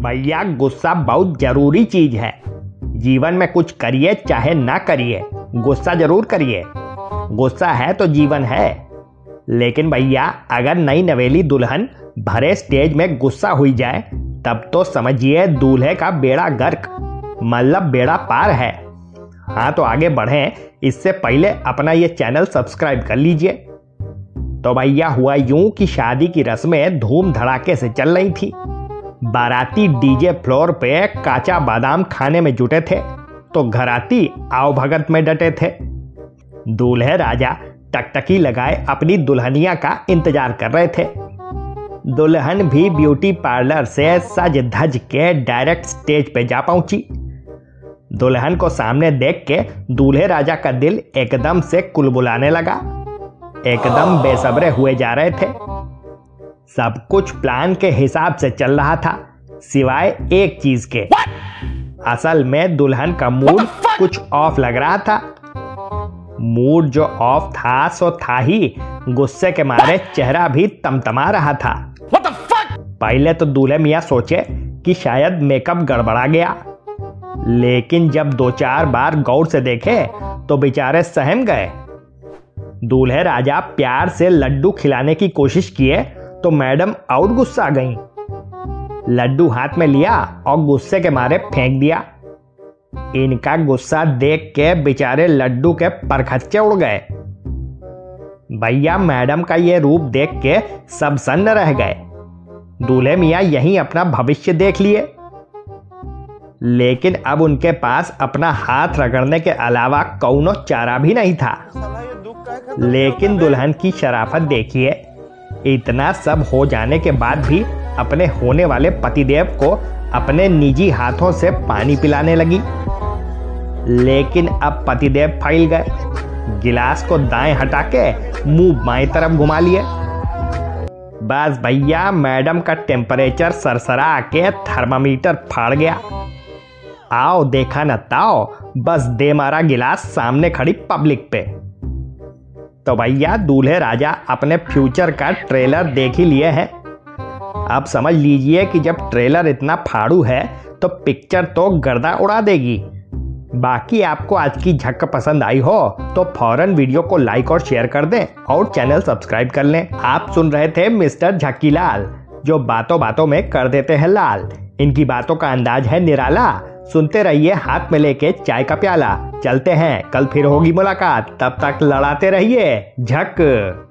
भैया, गुस्सा बहुत ज़रूरी चीज़ है। जीवन में कुछ करिए, चाहे ना करिए, गुस्सा ज़रूर करिए। गुस्सा है तो जीवन है। लेकिन भैया, अगर नई नवेली दुल्हन भरे स्टेज में गुस्सा हुई जाए, तब तो समझिए, दूल्हे का बेड़ा गर्क मतलब बेड़ा पार है। हाँ तो आगे बढ़ें। इससे पहले अपना ये चैनल सब्सक्राइब कर लीजिए। तो भैया, हुआ यूँ कि शादी की रस्में धूम धड़ाके से चल रही थी। बाराती डीजे फ्लोर पे काचा बादाम खाने में जुटे थे तो घराती आओ भगत में डटे थे। दूल्हे राजा टकटकी लगाए अपनी दुल्हनिया का इंतज़ार कर रहे थे। दुल्हन भी ब्यूटी पार्लर से सज धज के डायरेक्ट स्टेज पे जा पहुँची। दुल्हन को सामने देख के दूल्हे राजा का दिल एकदम से कुलबुलाने लगा। एकदम बेसब्रे हुए जा रहे थे। सब कुछ प्लान के हिसाब से चल रहा था सिवाय एक चीज़ के। What? असल में दुल्हन का मूड कुछ ऑफ़ लग रहा था। मूड जो ऑफ़ था सो था ही। गुस्से के मारे What? चेहरा भी तमतमा रहा था। पहले तो दूल्हे मियाँ सोचे कि शायद मेकअप गड़बड़ा गया। लेकिन जब दो चार बार गौर से देखे तो बेचारे सहम गए। दूल्हे राजा प्यार से लड्डू खिलाने की कोशिश किए तो मैडम और गुस्सा आ गई। लड्डू हाथ में लिया और गुस्से के मारे फेंक दिया। इनका गुस्सा देख के बेचारे लड्डू के परखच्चे उड़ गए। भैया मैडम का ये रूप देख के सब सन्न रह गए। दूल्हे मियाँ यहीं अपना भविष्य देख लिए। लेकिन अब उनके पास अपना हाथ रगड़ने के अलावा कौनो चारा भी नहीं था। लेकिन दुल्हन की शराफत देखिए। इतना सब हो जाने के बाद भी अपने होने वाले पतिदेव को अपने निजी हाथों से पानी पिलाने लगी। लेकिन अब पतिदेव फैल गए। गिलास को दाएँ हटा के मुँह बाएँ तरफ़ घुमा लिए। बस भैया, मैडम का टेम्परेचर सरसरा के थर्मामीटर फाड़ गया। आओ देखा न ताओ, बस दे मारा गिलास सामने खड़ी पब्लिक पे। तो भैया दूल्हे राजा अपने फ्यूचर का ट्रेलर देख ही लिए हैं। आप समझ लीजिए कि जब ट्रेलर इतना फाड़ू है तो पिक्चर तो गर्दा उड़ा देगी। बाकी आपको आज की झक पसंद आई हो तो फ़ौरन वीडियो को लाइक और शेयर कर दें और चैनल सब्सक्राइब कर लें। आप सुन रहे थे मिस्टर झक्की लाल जो बातों बातों में कर देते हैं लाल। इनकी बातों का अंदाज है निराला। सुनते रहिए हाथ में लेके चाय का प्याला। चलते हैं, कल फिर होगी मुलाकात। तब तक लड़ाते रहिए, झक।